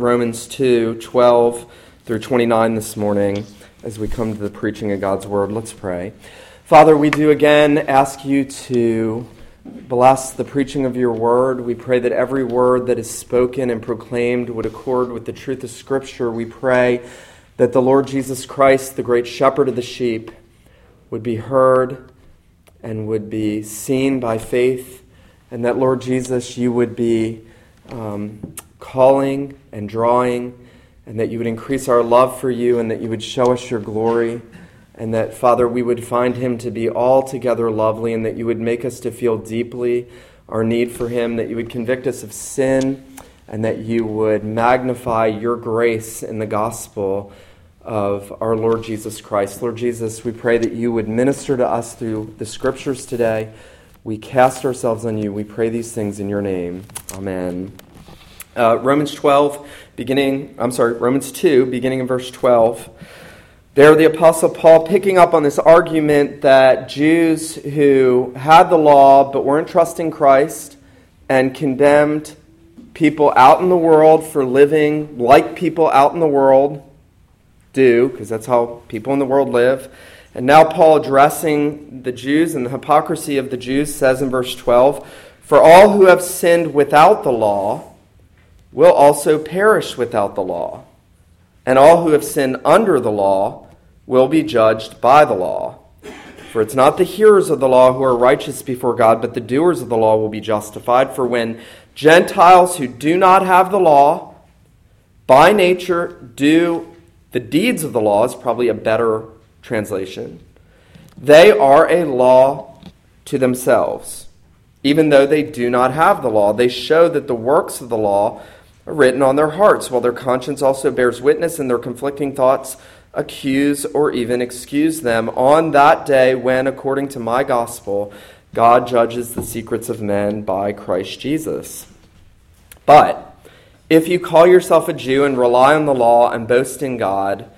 Romans 2 12 through 29 this morning as we come to the preaching of God's Word. Let's pray. Father, we do again ask you to bless the preaching of your Word. We pray that every word that is spoken and proclaimed would accord with the truth of Scripture. We pray that the Lord Jesus Christ, the great shepherd of the sheep, would be heard and would be seen by faith, and that, Lord Jesus, you would be. Um, calling and drawing, and that you would increase our love for you, and that you would show us your glory, and that, Father, we would find him to be altogether lovely, and that you would make us to feel deeply our need for him, that you would convict us of sin, and that you would magnify your grace in the gospel of our Lord Jesus Christ. Lord Jesus, we pray that you would minister to us through the scriptures today. We cast ourselves on you. We pray these things in your name. Amen. Uh, Romans 12, beginning, I'm sorry, Romans 2, beginning in verse 12. There, the Apostle Paul picking up on this argument that Jews who had the law but weren't trusting Christ and condemned people out in the world for living like people out in the world do, because that's how people in the world live. And now, Paul addressing the Jews and the hypocrisy of the Jews says in verse 12 For all who have sinned without the law, will also perish without the law. And all who have sinned under the law will be judged by the law. For it's not the hearers of the law who are righteous before God, but the doers of the law will be justified. For when Gentiles who do not have the law, by nature, do the deeds of the law, is probably a better translation. They are a law to themselves. Even though they do not have the law, they show that the works of the law written on their hearts, while their conscience also bears witness and their conflicting thoughts accuse or even excuse them on that day when, according to my gospel, God judges the secrets of men by Christ Jesus. But if you call yourself a Jew and rely on the law and boast in God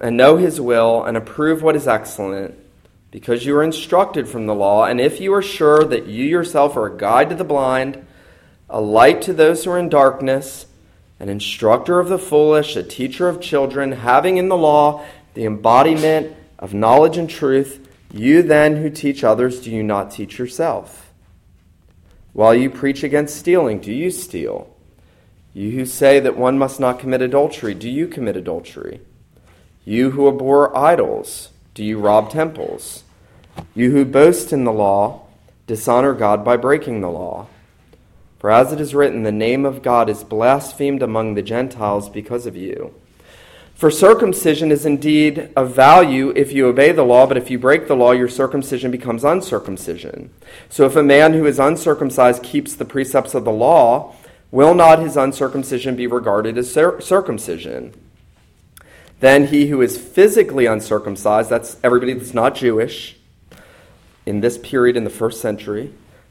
and know his will and approve what is excellent, because you are instructed from the law, and if you are sure that you yourself are a guide to the blind, a light to those who are in darkness, an instructor of the foolish, a teacher of children, having in the law the embodiment of knowledge and truth, you then who teach others, do you not teach yourself? While you preach against stealing, do you steal? You who say that one must not commit adultery, do you commit adultery? You who abhor idols, do you rob temples? You who boast in the law, dishonor God by breaking the law. For as it is written, the name of God is blasphemed among the Gentiles because of you. For circumcision is indeed of value if you obey the law, but if you break the law, your circumcision becomes uncircumcision. So if a man who is uncircumcised keeps the precepts of the law, will not his uncircumcision be regarded as circumcision? Then he who is physically uncircumcised, that's everybody that's not Jewish, in this period in the first century,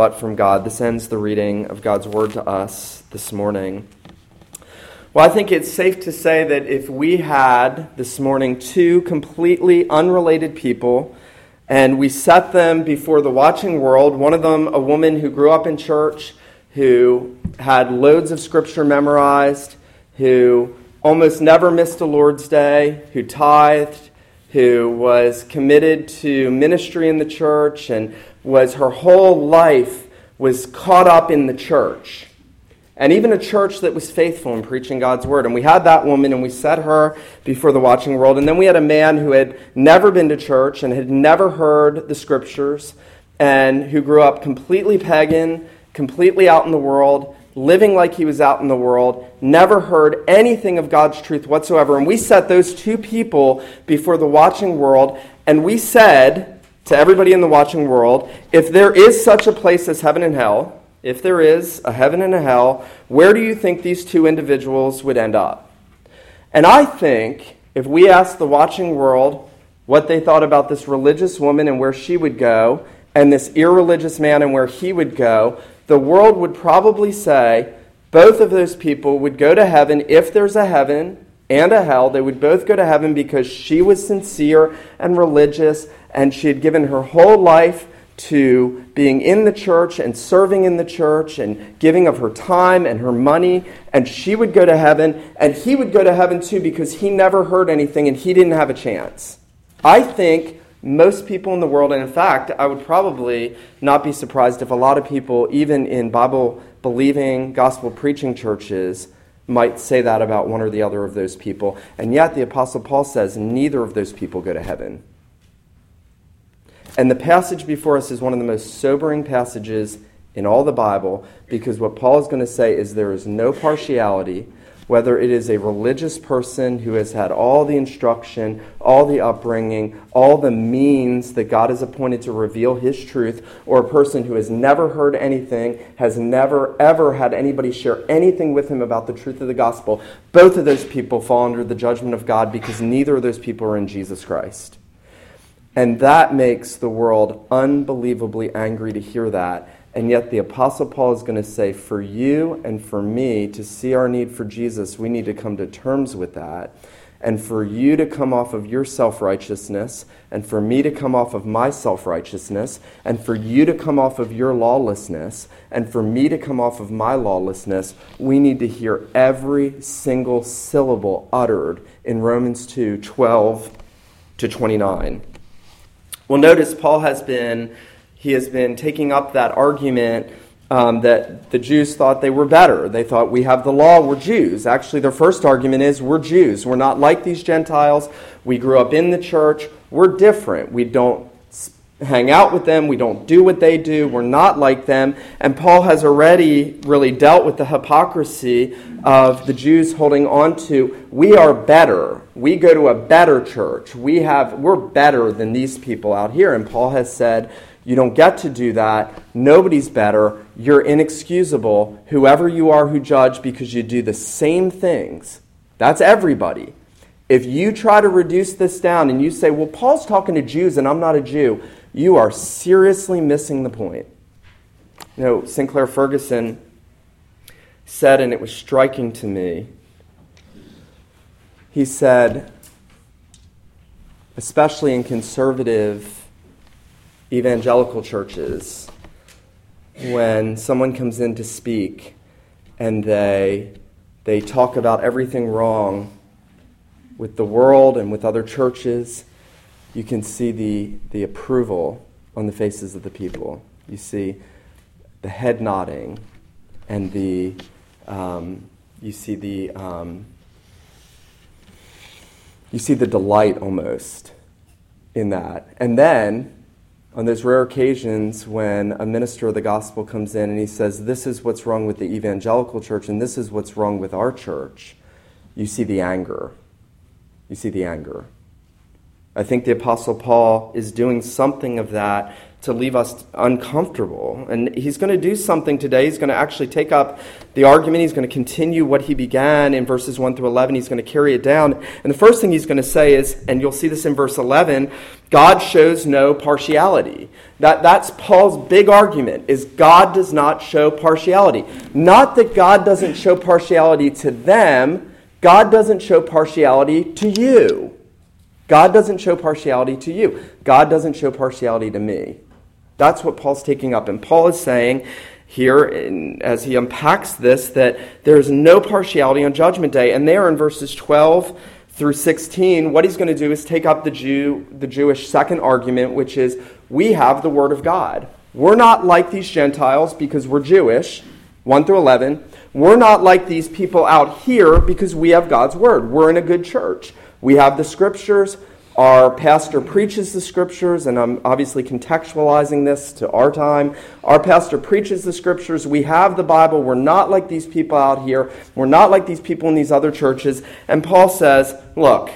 but from God. This ends the reading of God's word to us this morning. Well, I think it's safe to say that if we had this morning two completely unrelated people and we set them before the watching world, one of them a woman who grew up in church, who had loads of scripture memorized, who almost never missed a Lord's Day, who tithed, who was committed to ministry in the church and was her whole life was caught up in the church and even a church that was faithful in preaching God's word. And we had that woman and we set her before the watching world. And then we had a man who had never been to church and had never heard the scriptures and who grew up completely pagan, completely out in the world, living like he was out in the world, never heard anything of God's truth whatsoever. And we set those two people before the watching world and we said to everybody in the watching world, if there is such a place as heaven and hell, if there is a heaven and a hell, where do you think these two individuals would end up? And I think if we asked the watching world what they thought about this religious woman and where she would go, and this irreligious man and where he would go, the world would probably say both of those people would go to heaven if there's a heaven and a hell. They would both go to heaven because she was sincere and religious and she had given her whole life to being in the church and serving in the church and giving of her time and her money, and she would go to heaven, and he would go to heaven too because he never heard anything and he didn't have a chance. I think most people in the world, and in fact, I would probably not be surprised if a lot of people, even in Bible believing, gospel preaching churches, might say that about one or the other of those people. And yet, the Apostle Paul says neither of those people go to heaven. And the passage before us is one of the most sobering passages in all the Bible because what Paul is going to say is there is no partiality, whether it is a religious person who has had all the instruction, all the upbringing, all the means that God has appointed to reveal his truth, or a person who has never heard anything, has never, ever had anybody share anything with him about the truth of the gospel. Both of those people fall under the judgment of God because neither of those people are in Jesus Christ. And that makes the world unbelievably angry to hear that. And yet, the Apostle Paul is going to say, for you and for me to see our need for Jesus, we need to come to terms with that. And for you to come off of your self righteousness, and for me to come off of my self righteousness, and for you to come off of your lawlessness, and for me to come off of my lawlessness, we need to hear every single syllable uttered in Romans 2 12 to 29. Well, notice Paul has been he has been taking up that argument um, that the Jews thought they were better. They thought we have the law, we're Jews. Actually, their first argument is we're Jews. We're not like these Gentiles. We grew up in the church. We're different. We don't hang out with them. We don't do what they do. We're not like them. And Paul has already really dealt with the hypocrisy of the Jews holding on to we are better. We go to a better church. We have we're better than these people out here. And Paul has said, you don't get to do that. Nobody's better. You're inexcusable, whoever you are who judge, because you do the same things. That's everybody. If you try to reduce this down and you say, well, Paul's talking to Jews and I'm not a Jew, you are seriously missing the point. You know, Sinclair Ferguson said, and it was striking to me, he said, especially in conservative evangelical churches, when someone comes in to speak and they, they talk about everything wrong with the world and with other churches, you can see the, the approval on the faces of the people. You see the head nodding and the, um, you see the, um, you see the delight almost in that. And then, on those rare occasions when a minister of the gospel comes in and he says, This is what's wrong with the evangelical church and this is what's wrong with our church, you see the anger. You see the anger. I think the Apostle Paul is doing something of that to leave us uncomfortable. And he's going to do something today. He's going to actually take up the argument. He's going to continue what he began in verses 1 through 11. He's going to carry it down. And the first thing he's going to say is, and you'll see this in verse 11, God shows no partiality. That, that's Paul's big argument, is God does not show partiality. Not that God doesn't show partiality to them, God doesn't show partiality to you. God doesn't show partiality to you. God doesn't show partiality to me. That's what Paul's taking up. And Paul is saying here, in, as he unpacks this, that there is no partiality on Judgment Day. And there in verses 12 through 16, what he's going to do is take up the, Jew, the Jewish second argument, which is we have the Word of God. We're not like these Gentiles because we're Jewish, 1 through 11. We're not like these people out here because we have God's Word. We're in a good church. We have the scriptures. Our pastor preaches the scriptures, and I'm obviously contextualizing this to our time. Our pastor preaches the scriptures. We have the Bible. We're not like these people out here. We're not like these people in these other churches. And Paul says, look,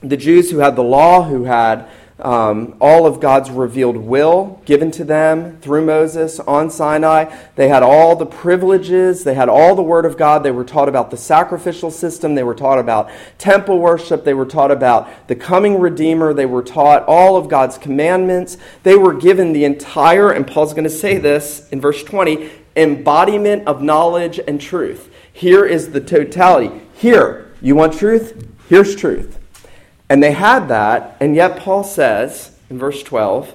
the Jews who had the law, who had um, all of God's revealed will given to them through Moses on Sinai. They had all the privileges, they had all the Word of God. They were taught about the sacrificial system, they were taught about temple worship, they were taught about the coming Redeemer, they were taught all of God's commandments. They were given the entire, and Paul's going to say this in verse 20, embodiment of knowledge and truth. Here is the totality. Here, you want truth? Here's truth. And they had that, and yet Paul says in verse 12,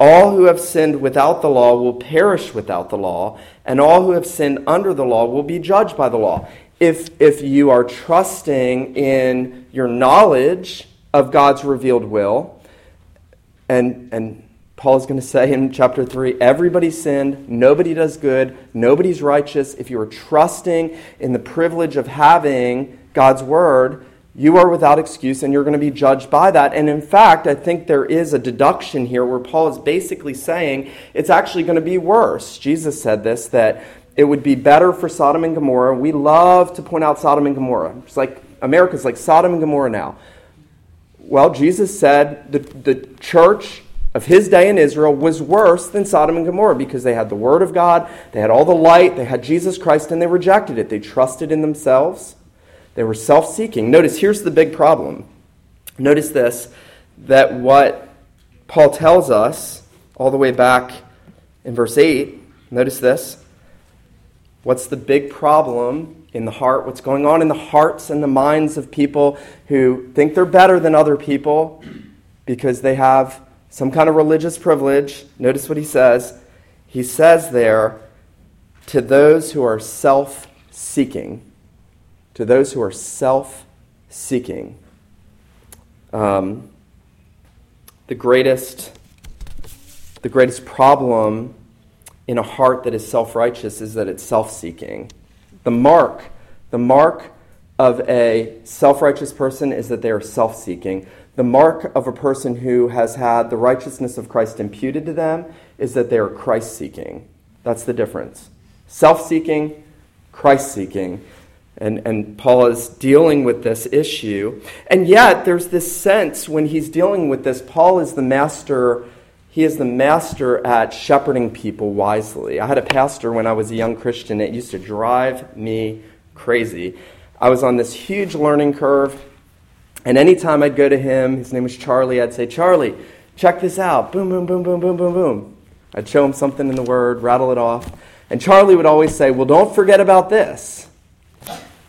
all who have sinned without the law will perish without the law, and all who have sinned under the law will be judged by the law. If, if you are trusting in your knowledge of God's revealed will, and, and Paul is going to say in chapter 3 everybody sinned, nobody does good, nobody's righteous. If you are trusting in the privilege of having God's word, you are without excuse and you're going to be judged by that. And in fact, I think there is a deduction here where Paul is basically saying it's actually going to be worse. Jesus said this that it would be better for Sodom and Gomorrah. We love to point out Sodom and Gomorrah. It's like America's like Sodom and Gomorrah now. Well, Jesus said the, the church of his day in Israel was worse than Sodom and Gomorrah because they had the Word of God, they had all the light, they had Jesus Christ, and they rejected it. They trusted in themselves. They were self seeking. Notice here's the big problem. Notice this that what Paul tells us all the way back in verse 8, notice this. What's the big problem in the heart? What's going on in the hearts and the minds of people who think they're better than other people because they have some kind of religious privilege? Notice what he says. He says there, to those who are self seeking to those who are self seeking. Um, the greatest the greatest problem in a heart that is self-righteous is that it's self-seeking. The mark, the mark of a self-righteous person is that they are self-seeking. The mark of a person who has had the righteousness of Christ imputed to them is that they are Christ-seeking. That's the difference. Self-seeking, Christ-seeking. And, and Paul is dealing with this issue. And yet, there's this sense when he's dealing with this, Paul is the master. He is the master at shepherding people wisely. I had a pastor when I was a young Christian. It used to drive me crazy. I was on this huge learning curve. And anytime I'd go to him, his name was Charlie, I'd say, Charlie, check this out. Boom, boom, boom, boom, boom, boom, boom. I'd show him something in the Word, rattle it off. And Charlie would always say, Well, don't forget about this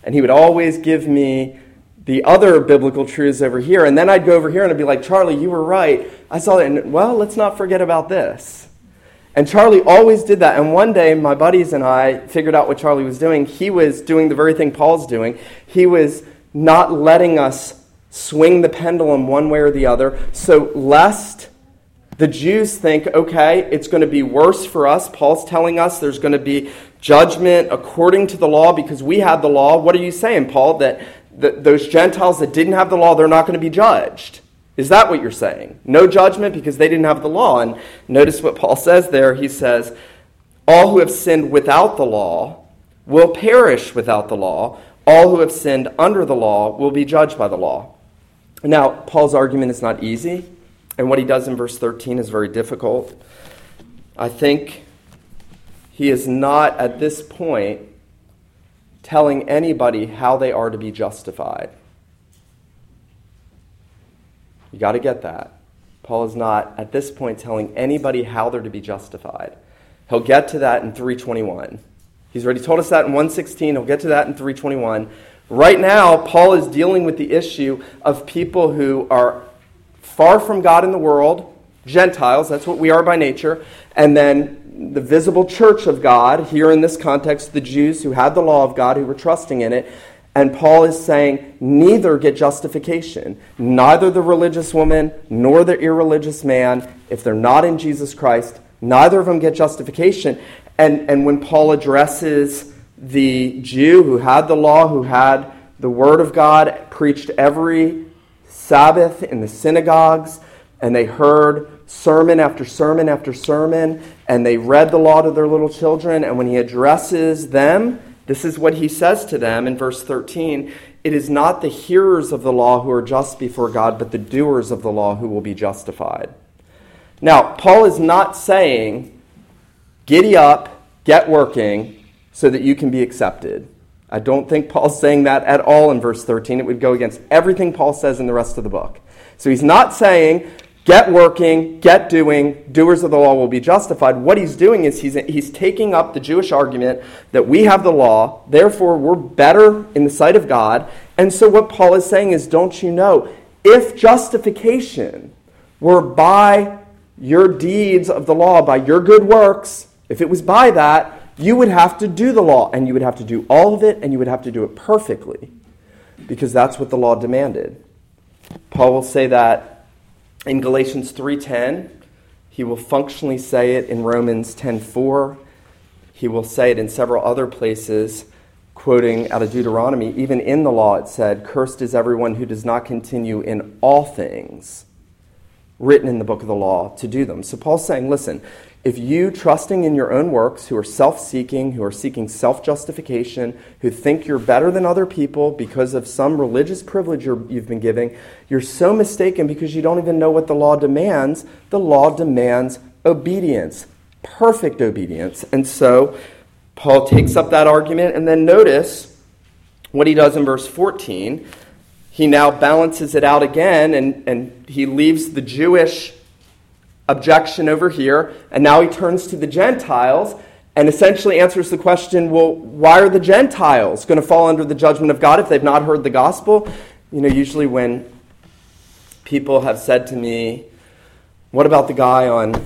and he would always give me the other biblical truths over here. And then I'd go over here and I'd be like, Charlie, you were right. I saw that. And well, let's not forget about this. And Charlie always did that. And one day, my buddies and I figured out what Charlie was doing. He was doing the very thing Paul's doing. He was not letting us swing the pendulum one way or the other. So, lest the Jews think, okay, it's going to be worse for us. Paul's telling us there's going to be judgment according to the law because we had the law. What are you saying, Paul? That, those Gentiles that didn't have the law, they're not going to be judged. Is that what you're saying? No judgment because they didn't have the law. And notice what Paul says there. He says, All who have sinned without the law will perish without the law. All who have sinned under the law will be judged by the law. Now, Paul's argument is not easy. And what he does in verse 13 is very difficult. I think he is not at this point telling anybody how they are to be justified. You got to get that. Paul is not at this point telling anybody how they're to be justified. He'll get to that in 321. He's already told us that in 116. He'll get to that in 321. Right now, Paul is dealing with the issue of people who are far from God in the world, Gentiles, that's what we are by nature, and then the visible church of God, here in this context, the Jews who had the law of God, who were trusting in it. And Paul is saying, neither get justification. Neither the religious woman nor the irreligious man, if they're not in Jesus Christ, neither of them get justification. And, and when Paul addresses the Jew who had the law, who had the Word of God, preached every Sabbath in the synagogues, and they heard sermon after sermon after sermon, and they read the law to their little children. And when he addresses them This is what he says to them in verse 13 It is not the hearers of the law who are just before God, but the doers of the law who will be justified. Now, Paul is not saying, giddy up, get working, so that you can be accepted. I don't think Paul's saying that at all in verse 13. It would go against everything Paul says in the rest of the book. So he's not saying, get working, get doing, doers of the law will be justified. What he's doing is he's, he's taking up the Jewish argument that we have the law, therefore we're better in the sight of God. And so what Paul is saying is, don't you know, if justification were by your deeds of the law, by your good works, if it was by that, you would have to do the law, and you would have to do all of it, and you would have to do it perfectly, because that's what the law demanded. Paul will say that in Galatians 3:10. He will functionally say it in Romans 10:4. He will say it in several other places, quoting out of Deuteronomy. Even in the law, it said, "Cursed is everyone who does not continue in all things." Written in the book of the law to do them. So Paul's saying, listen, if you, trusting in your own works, who are self seeking, who are seeking self justification, who think you're better than other people because of some religious privilege you've been giving, you're so mistaken because you don't even know what the law demands. The law demands obedience, perfect obedience. And so Paul takes up that argument, and then notice what he does in verse 14. He now balances it out again, and, and he leaves the Jewish objection over here, and now he turns to the Gentiles and essentially answers the question well, why are the Gentiles going to fall under the judgment of God if they've not heard the gospel? You know, usually when people have said to me, What about the guy on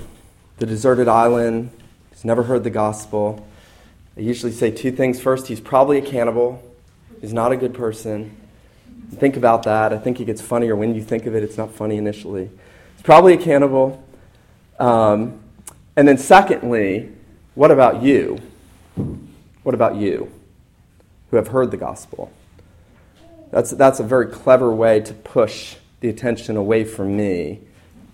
the deserted island? He's never heard the gospel. I usually say two things. First, he's probably a cannibal, he's not a good person. Think about that. I think it gets funnier when you think of it. It's not funny initially. It's probably a cannibal. Um, and then, secondly, what about you? What about you who have heard the gospel? That's, that's a very clever way to push the attention away from me.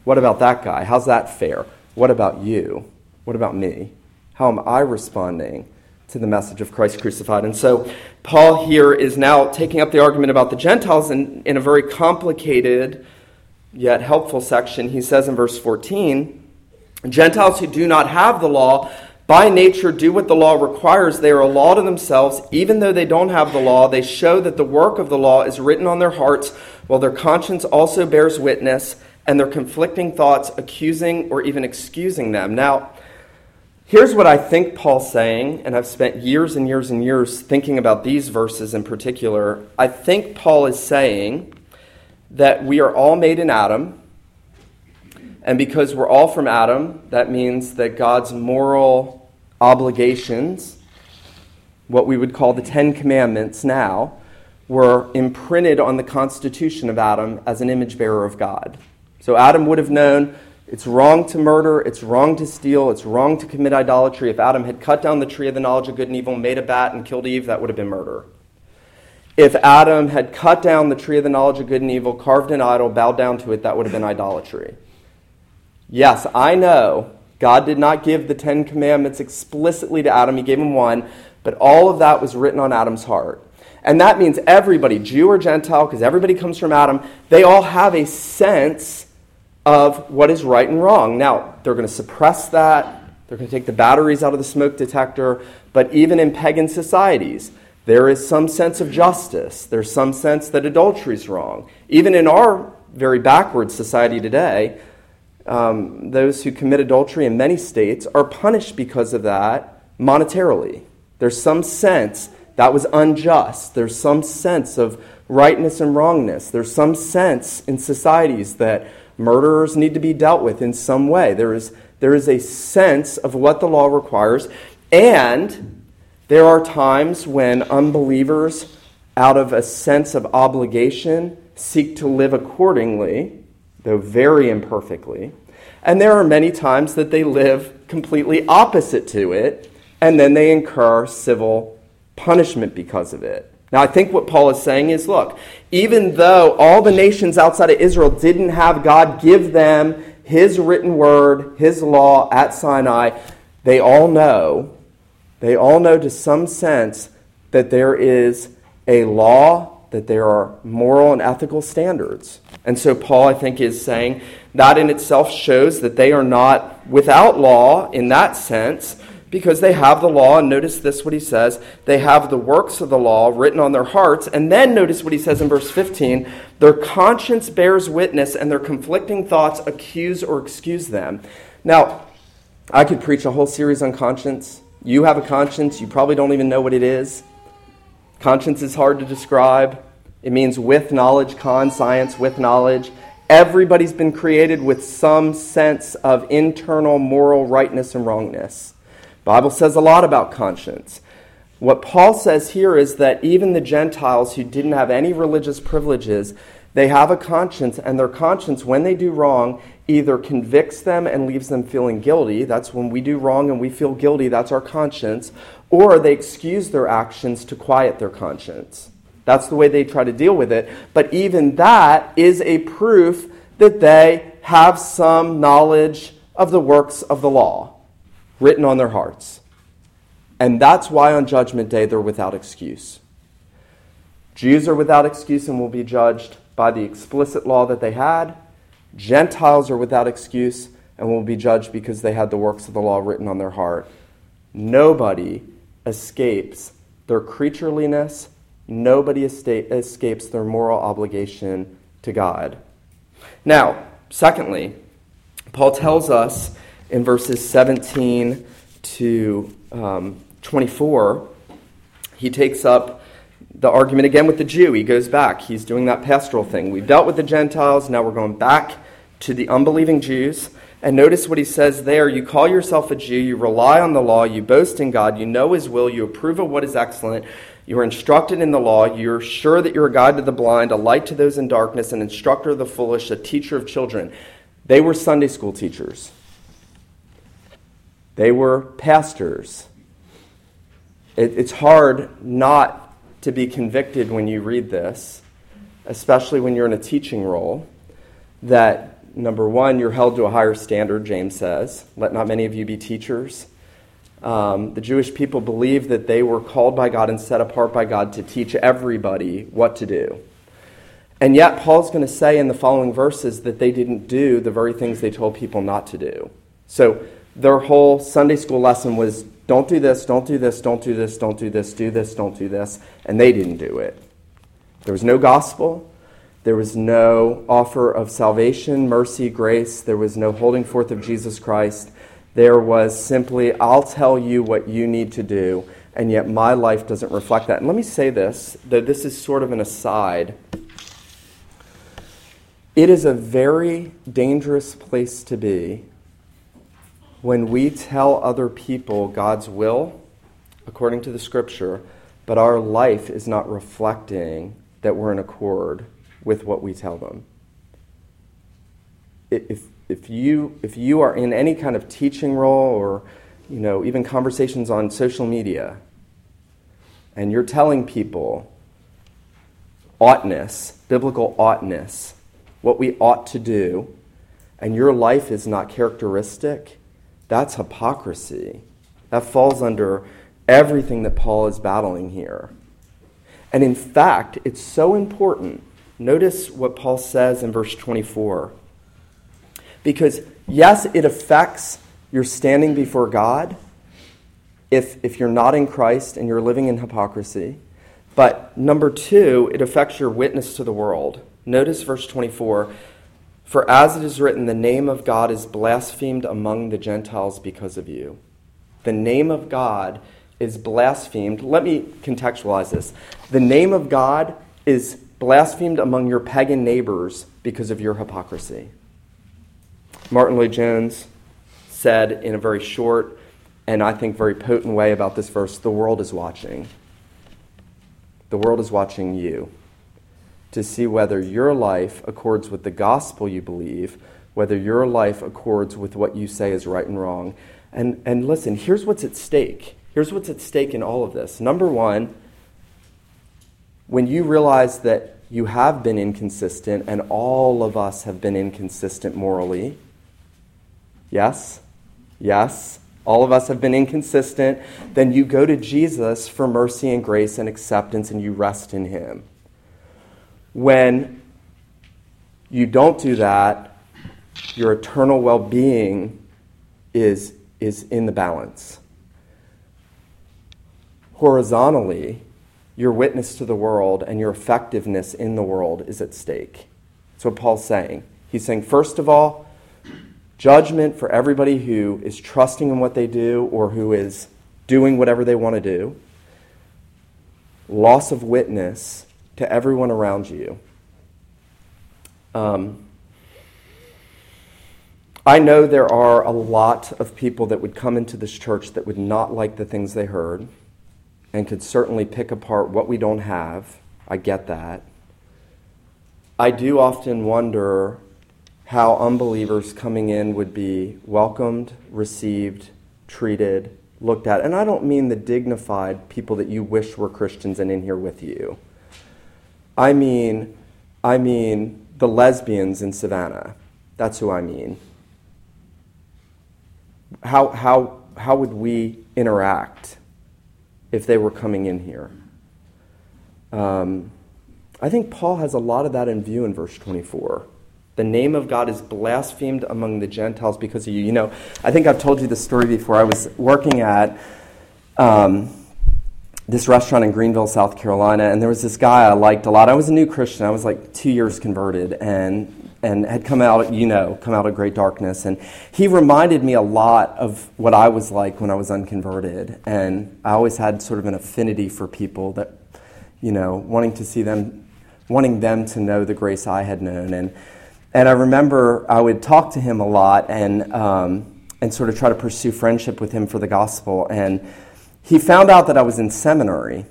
What about that guy? How's that fair? What about you? What about me? How am I responding to the message of Christ crucified? And so, Paul here is now taking up the argument about the Gentiles in, in a very complicated yet helpful section. He says in verse 14, Gentiles who do not have the law, by nature, do what the law requires. They are a law to themselves. Even though they don't have the law, they show that the work of the law is written on their hearts, while their conscience also bears witness, and their conflicting thoughts accusing or even excusing them. Now, here's what I think Paul's saying, and I've spent years and years and years thinking about these verses in particular. I think Paul is saying that we are all made in Adam and because we're all from Adam, that means that God's moral obligations, what we would call the Ten Commandments now, were imprinted on the constitution of Adam as an image bearer of God. So Adam would have known it's wrong to murder, it's wrong to steal, it's wrong to commit idolatry. If Adam had cut down the tree of the knowledge of good and evil, made a bat, and killed Eve, that would have been murder. If Adam had cut down the tree of the knowledge of good and evil, carved an idol, bowed down to it, that would have been idolatry. Yes, I know God did not give the Ten Commandments explicitly to Adam, He gave him one, but all of that was written on Adam's heart. And that means everybody, Jew or Gentile, because everybody comes from Adam, they all have a sense of what is right and wrong. Now, they're going to suppress that, they're going to take the batteries out of the smoke detector, but even in pagan societies, there is some sense of justice. There's some sense that adultery is wrong. Even in our very backward society today, um, those who commit adultery in many states are punished because of that monetarily. There's some sense that was unjust. There's some sense of rightness and wrongness. There's some sense in societies that murderers need to be dealt with in some way. There is, there is a sense of what the law requires. And there are times when unbelievers, out of a sense of obligation, seek to live accordingly though very imperfectly. And there are many times that they live completely opposite to it, and then they incur civil punishment because of it. Now, I think what Paul is saying is look, even though all the nations outside of Israel didn't have God give them his written word, his law at Sinai, they all know, they all know to some sense that there is a law, that there are moral and ethical standards. And so Paul, I think, is saying that in itself shows that they are not without law in that sense, because they have the law. And notice this what he says they have the works of the law written on their hearts. And then notice what he says in verse 15 their conscience bears witness, and their conflicting thoughts accuse or excuse them. Now, I could preach a whole series on conscience. You have a conscience, you probably don't even know what it is. Conscience is hard to describe. It means with knowledge, con science, with knowledge. Everybody's been created with some sense of internal moral rightness and wrongness. Bible says a lot about conscience. What Paul says here is that even the Gentiles who didn't have any religious privileges, they have a conscience, and their conscience, when they do wrong, either convicts them and leaves them feeling guilty. That's when we do wrong and we feel guilty, that's our conscience. Or they excuse their actions to quiet their conscience. That's the way they try to deal with it. But even that is a proof that they have some knowledge of the works of the law written on their hearts. And that's why on Judgment Day they're without excuse. Jews are without excuse and will be judged by the explicit law that they had. Gentiles are without excuse and will be judged because they had the works of the law written on their heart. Nobody escapes their creatureliness, nobody escapes their moral obligation to God. Now, secondly, Paul tells us in verses 17 to um, 24, he takes up the argument again with the Jew. He goes back. He's doing that pastoral thing. We've dealt with the Gentiles, now we're going back to the unbelieving Jews. And notice what he says there. You call yourself a Jew, you rely on the law, you boast in God, you know his will, you approve of what is excellent, you are instructed in the law, you're sure that you're a guide to the blind, a light to those in darkness, an instructor of the foolish, a teacher of children. They were Sunday school teachers. They were pastors. It, it's hard not to be convicted when you read this, especially when you're in a teaching role, that number one, you're held to a higher standard, James says. Let not many of you be teachers. Um, the Jewish people believed that they were called by God and set apart by God to teach everybody what to do. And yet, Paul's going to say in the following verses that they didn't do the very things they told people not to do. So, their whole Sunday school lesson was don't do this, don't do this, don't do this, don't do this, do this, don't do this. And they didn't do it. There was no gospel. There was no offer of salvation, mercy, grace. There was no holding forth of Jesus Christ. There was simply, I'll tell you what you need to do, and yet my life doesn't reflect that. And let me say this, that this is sort of an aside. It is a very dangerous place to be when we tell other people God's will according to the scripture, but our life is not reflecting that we're in accord with what we tell them. If, if, you, if you are in any kind of teaching role or you know, even conversations on social media, and you're telling people oughtness, biblical oughtness, what we ought to do, and your life is not characteristic that's hypocrisy. That falls under everything that Paul is battling here. And in fact, it's so important. Notice what Paul says in verse 24. Because, yes, it affects your standing before God if, if you're not in Christ and you're living in hypocrisy. But number two, it affects your witness to the world. Notice verse 24 for as it is written, the name of God is blasphemed among the Gentiles because of you. The name of God is blasphemed. Let me contextualize this. The name of God is blasphemed among your pagan neighbors because of your hypocrisy. Martyn Lloyd-Jones said in a very short and I think very potent way about this verse the world is watching. The world is watching you to see whether your life accords with the gospel you believe, whether your life accords with what you say is right and wrong. And, and listen, here's what's at stake. Here's what's at stake in all of this. Number one, when you realize that you have been inconsistent, and all of us have been inconsistent morally, yes, yes, all of us have been inconsistent, then you go to Jesus for mercy and grace and acceptance and you rest in Him. When you don't do that, your eternal well being is, is in the balance. Horizontally, your witness to the world and your effectiveness in the world is at stake. That's what Paul's saying. He's saying, first of all, judgment for everybody who is trusting in what they do or who is doing whatever they want to do, loss of witness to everyone around you. Um, I know there are a lot of people that would come into this church that would not like the things they heard and could certainly pick apart what we don't have. I get that. I do often wonder how unbelievers coming in would be welcomed, received, treated, looked at. And I don't mean the dignified people that you wish were Christians and in here with you. I mean, I mean the lesbians in Savannah. That's who I mean. How, how, how would we interact if they were coming in here? Um, I think Paul has a lot of that in view in verse 24. The name of God is blasphemed among the Gentiles because of you. You know, I think I've told you this story before. I was working at um, this restaurant in Greenville, South Carolina, and there was this guy I liked a lot. I was a new Christian. I was like two years converted, and and had come out, you know, come out of great darkness. And he reminded me a lot of what I was like when I was unconverted. And I always had sort of an affinity for people that, you know, wanting to see them, wanting them to know the grace I had known. And and I remember I would talk to him a lot and, um, and sort of try to pursue friendship with him for the gospel. And he found out that I was in seminary.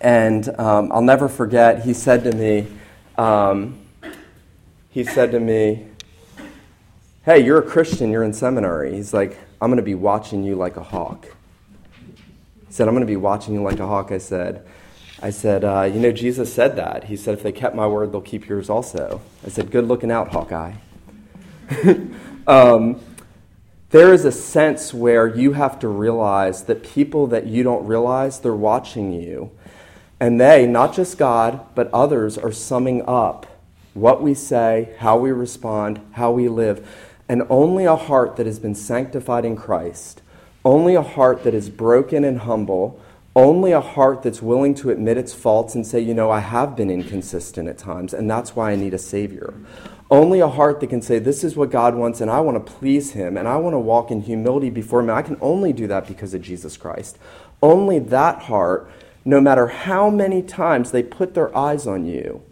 And um, I'll never forget, he said to me, um, he said to me, Hey, you're a Christian, you're in seminary. He's like, I'm going to be watching you like a hawk. He said, I'm going to be watching you like a hawk. I said, I said, uh, You know, Jesus said that. He said, If they kept my word, they'll keep yours also. I said, Good looking out, Hawkeye. um, there is a sense where you have to realize that people that you don't realize, they're watching you. And they, not just God, but others, are summing up what we say, how we respond, how we live. And only a heart that has been sanctified in Christ, only a heart that is broken and humble, only a heart that's willing to admit its faults and say, you know, I have been inconsistent at times, and that's why I need a Savior. Only a heart that can say, this is what God wants, and I want to please Him, and I want to walk in humility before Him. I can only do that because of Jesus Christ. Only that heart, no matter how many times they put their eyes on you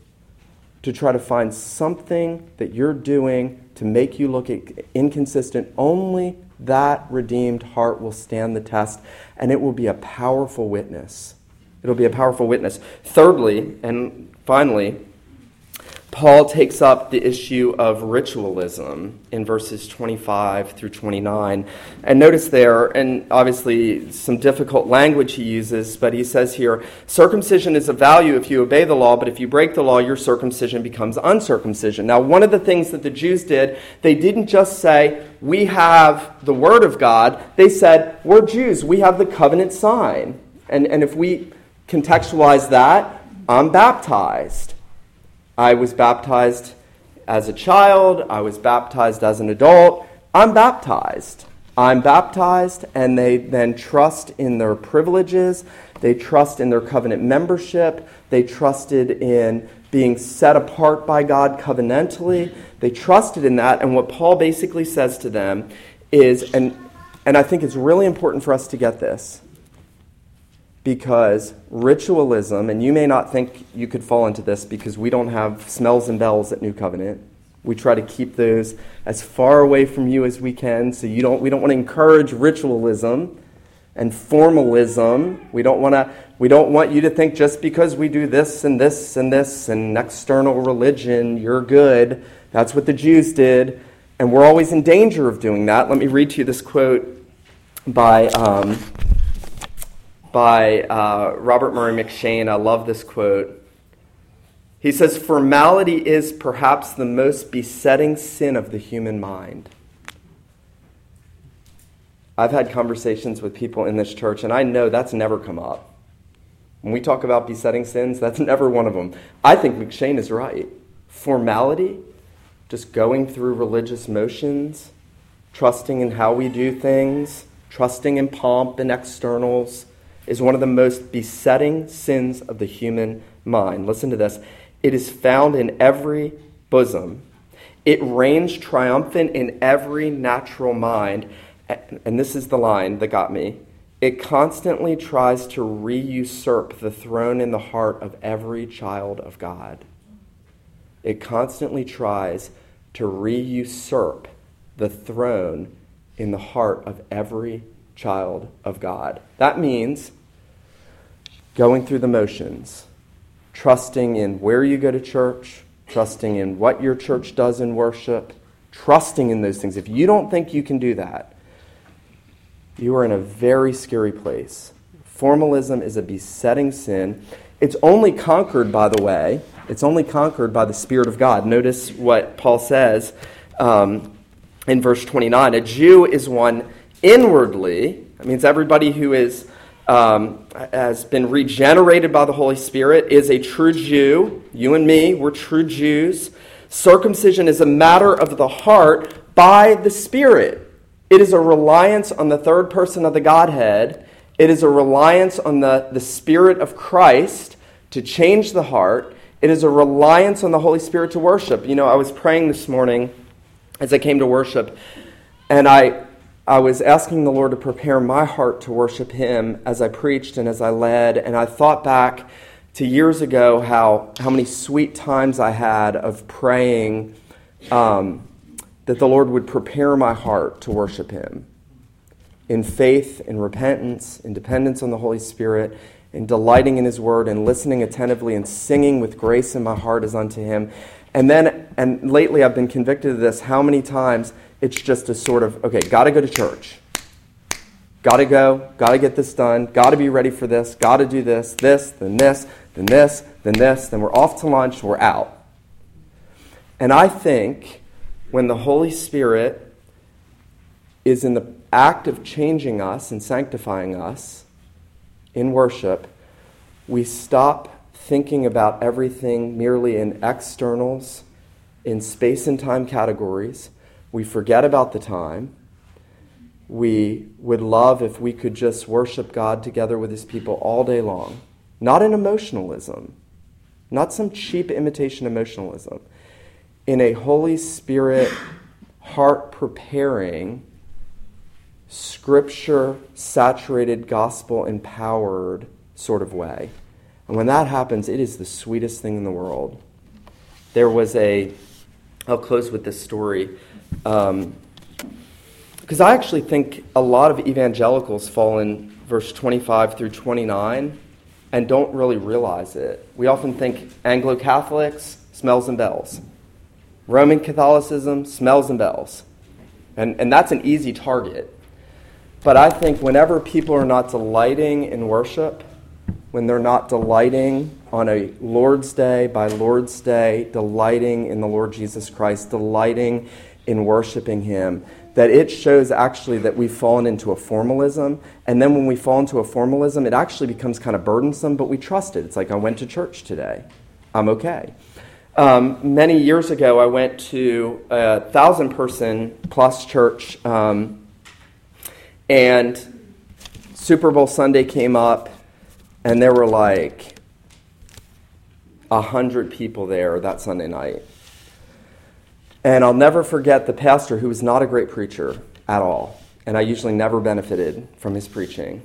to try to find something that you're doing to make you look inconsistent, only that redeemed heart will stand the test and it will be a powerful witness. It'll be a powerful witness. Thirdly, and finally, Paul takes up the issue of ritualism in verses 25 through 29. And notice there, and obviously some difficult language he uses, but he says here circumcision is of value if you obey the law, but if you break the law, your circumcision becomes uncircumcision. Now, one of the things that the Jews did, they didn't just say, We have the Word of God, they said, We're Jews, we have the covenant sign. And, and if we contextualize that, I'm baptized. I was baptized as a child, I was baptized as an adult. I'm baptized. I'm baptized, and they then trust in their privileges. They trust in their covenant membership. They trusted in being set apart by God covenantally. They trusted in that. And what Paul basically says to them is, and, and I think it's really important for us to get this because ritualism, and you may not think you could fall into this because we don't have smells and bells at New Covenant. We try to keep those as far away from you as we can, so you don't, we don't want to encourage ritualism and formalism. We don't want to. We don't want you to think just because we do this and this and this and external religion, you're good. That's what the Jews did, and we're always in danger of doing that. Let me read to you this quote by um, by uh, Robert Murray M'Cheyne. I love this quote. He says, Formality is perhaps the most besetting sin of the human mind. I've had conversations with people in this church, and I know that's never come up. When we talk about besetting sins, that's never one of them. I think M'Cheyne is right. Formality, just going through religious motions, trusting in how we do things, trusting in pomp and externals, is one of the most besetting sins of the human mind. Listen to this it is found in every bosom, it reigns triumphant in every natural mind. And this is the line that got me. It constantly tries to re usurp the throne in the heart of every child of God. It constantly tries to re usurp the throne in the heart of every child of God. That means going through the motions, trusting in where you go to church, trusting in what your church does in worship, trusting in those things. If you don't think you can do that, you are in a very scary place. Formalism is a besetting sin. It's only conquered, by the way, it's only conquered by the Spirit of God. Notice what Paul says um, in verse 29. A Jew is one inwardly, that means everybody who is, um, has been regenerated by the Holy Spirit is a true Jew. You and me, we're true Jews. Circumcision is a matter of the heart by the Spirit. It is a reliance on the third person of the Godhead. It is a reliance on the, the Spirit of Christ to change the heart. It is a reliance on the Holy Spirit to worship. You know, I was praying this morning as I came to worship, and I, I was asking the Lord to prepare my heart to worship Him as I preached and as I led. And I thought back to years ago how, how many sweet times I had of praying. Um, that the Lord would prepare my heart to worship Him in faith, in repentance, in dependence on the Holy Spirit, in delighting in His Word, and listening attentively and singing with grace in my heart as unto Him. And then, and lately I've been convicted of this how many times it's just a sort of, okay, gotta go to church. Gotta go, gotta get this done, gotta be ready for this, gotta do this, this, then this, then this, then this, then we're off to lunch, we're out. And I think when the Holy Spirit is in the act of changing us and sanctifying us in worship, we stop thinking about everything merely in externals, in space and time categories. We forget about the time. We would love if we could just worship God together with His people all day long. Not in emotionalism, not some cheap imitation emotionalism in a Holy Spirit heart preparing, scripture saturated, gospel empowered sort of way. And when that happens, it is the sweetest thing in the world. There was a, I'll close with this story. Um, because I actually think a lot of evangelicals fall in verse 25 through 29 and don't really realize it. We often think Anglo Catholics, smells and bells. Roman Catholicism, smells and bells. And, and that's an easy target. But I think whenever people are not delighting in worship, when they're not delighting on a Lord's Day by Lord's Day, delighting in the Lord Jesus Christ, delighting in worshiping Him, that it shows actually that we've fallen into a formalism. And then when we fall into a formalism, it actually becomes kind of burdensome, but we trust it. It's like, I went to church today, I'm okay. Um, many years ago, I went to a thousand person plus church, um, and Super Bowl Sunday came up, and there were like a hundred people there that Sunday night. And I'll never forget the pastor, who was not a great preacher at all, and I usually never benefited from his preaching,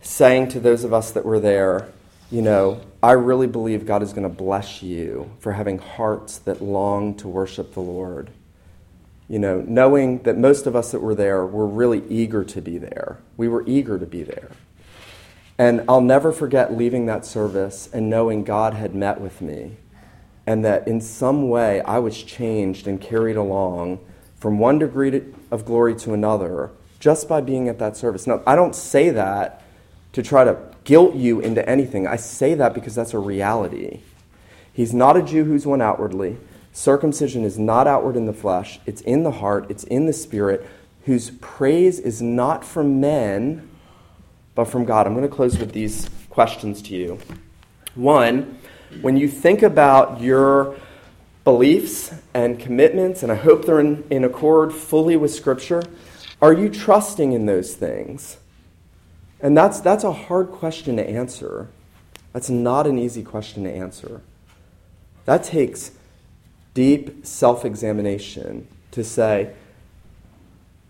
saying to those of us that were there, you know, I really believe God is going to bless you for having hearts that long to worship the Lord. You know, knowing that most of us that were there were really eager to be there. We were eager to be there. And I'll never forget leaving that service and knowing God had met with me and that in some way I was changed and carried along from one degree of glory to another just by being at that service. Now, I don't say that to try to guilt you into anything. I say that because that's a reality. He's not a Jew who's one outwardly. Circumcision is not outward in the flesh, it's in the heart, it's in the spirit. whose praise is not from men, but from God. I'm going to close with these questions to you. One, when you think about your beliefs and commitments, and I hope they're in, in accord fully with Scripture, are you trusting in those things? And that's, that's a hard question to answer. That's not an easy question to answer. That takes deep self examination to say,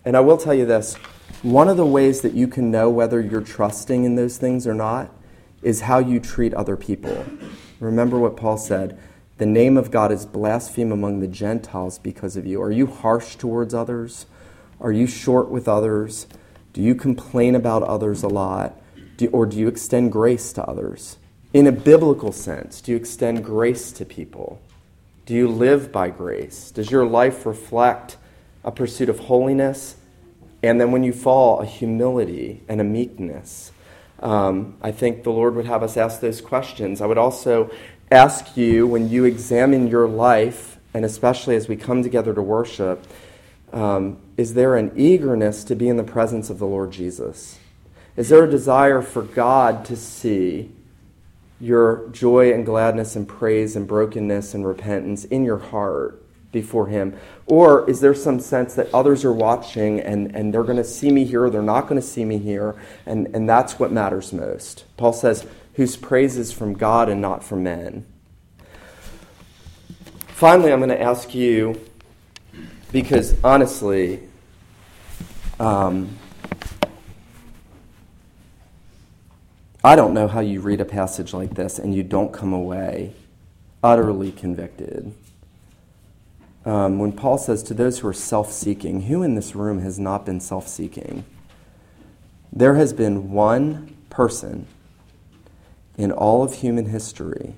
and I will tell you this one of the ways that you can know whether you're trusting in those things or not is how you treat other people. Remember what Paul said the name of God is blasphemed among the Gentiles because of you. Are you harsh towards others? Are you short with others? Do you complain about others a lot? Do, or do you extend grace to others? In a biblical sense, do you extend grace to people? Do you live by grace? Does your life reflect a pursuit of holiness? And then when you fall, a humility and a meekness? Um, I think the Lord would have us ask those questions. I would also ask you when you examine your life, and especially as we come together to worship, um, is there an eagerness to be in the presence of the Lord Jesus? Is there a desire for God to see your joy and gladness and praise and brokenness and repentance in your heart before Him? Or is there some sense that others are watching and, and they're going to see me here or they're not going to see me here, and, and that's what matters most? Paul says, whose praise is from God and not from men. Finally, I'm going to ask you, because honestly, um, I don't know how you read a passage like this and you don't come away utterly convicted. Um, when Paul says to those who are self seeking, who in this room has not been self seeking? There has been one person in all of human history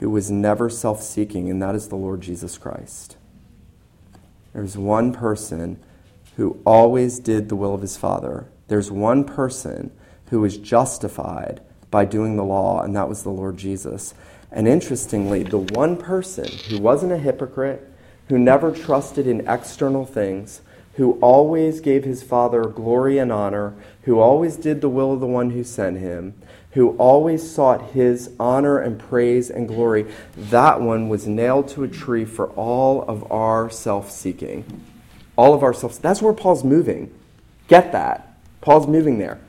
who was never self seeking, and that is the Lord Jesus Christ. There's one person who always did the will of his Father. There's one person who was justified by doing the law, and that was the Lord Jesus. And interestingly, the one person who wasn't a hypocrite, who never trusted in external things, who always gave his Father glory and honor, who always did the will of the one who sent him, who always sought his honor and praise and glory, that one was nailed to a tree for all of our self seeking. All of our self That's where Paul's moving. Get that. Paul's moving there.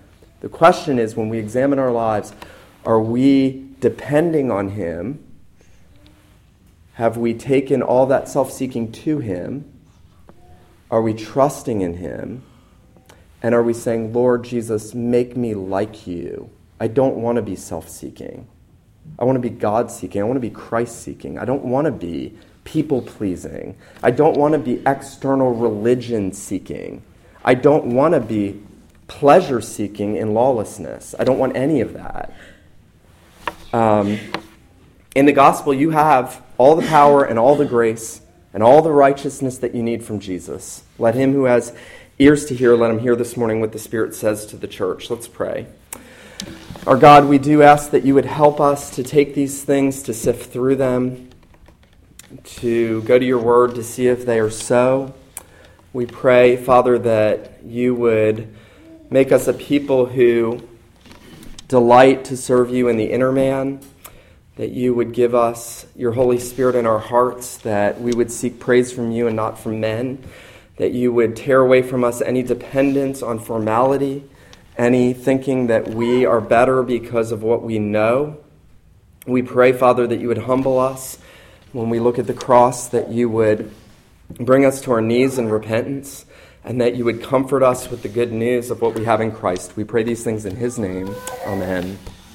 The question is when we examine our lives, are we depending on him? Have we taken all that self seeking to him? Are we trusting in him? And are we saying, Lord Jesus, make me like you? I don't want to be self seeking. I want to be God seeking. I want to be Christ seeking. I don't want to be people pleasing. I don't want to be external religion seeking. I don't want to be pleasure seeking in lawlessness. I don't want any of that. Um, in the gospel, you have all the power and all the grace and all the righteousness that you need from Jesus. Let him who has ears to hear, let him hear this morning what the Spirit says to the church. Let's pray. Our God, we do ask that you would help us to take these things, to sift through them, to go to your word to see if they are so. We pray, Father, that you would make us a people who delight to serve you in the inner man, that you would give us your Holy Spirit in our hearts, that we would seek praise from you and not from men, that you would tear away from us any dependence on formality any thinking that we are better because of what we know. We pray, Father, that you would humble us when we look at the cross, that you would bring us to our knees in repentance, and that you would comfort us with the good news of what we have in Christ. We pray these things in his name. Amen.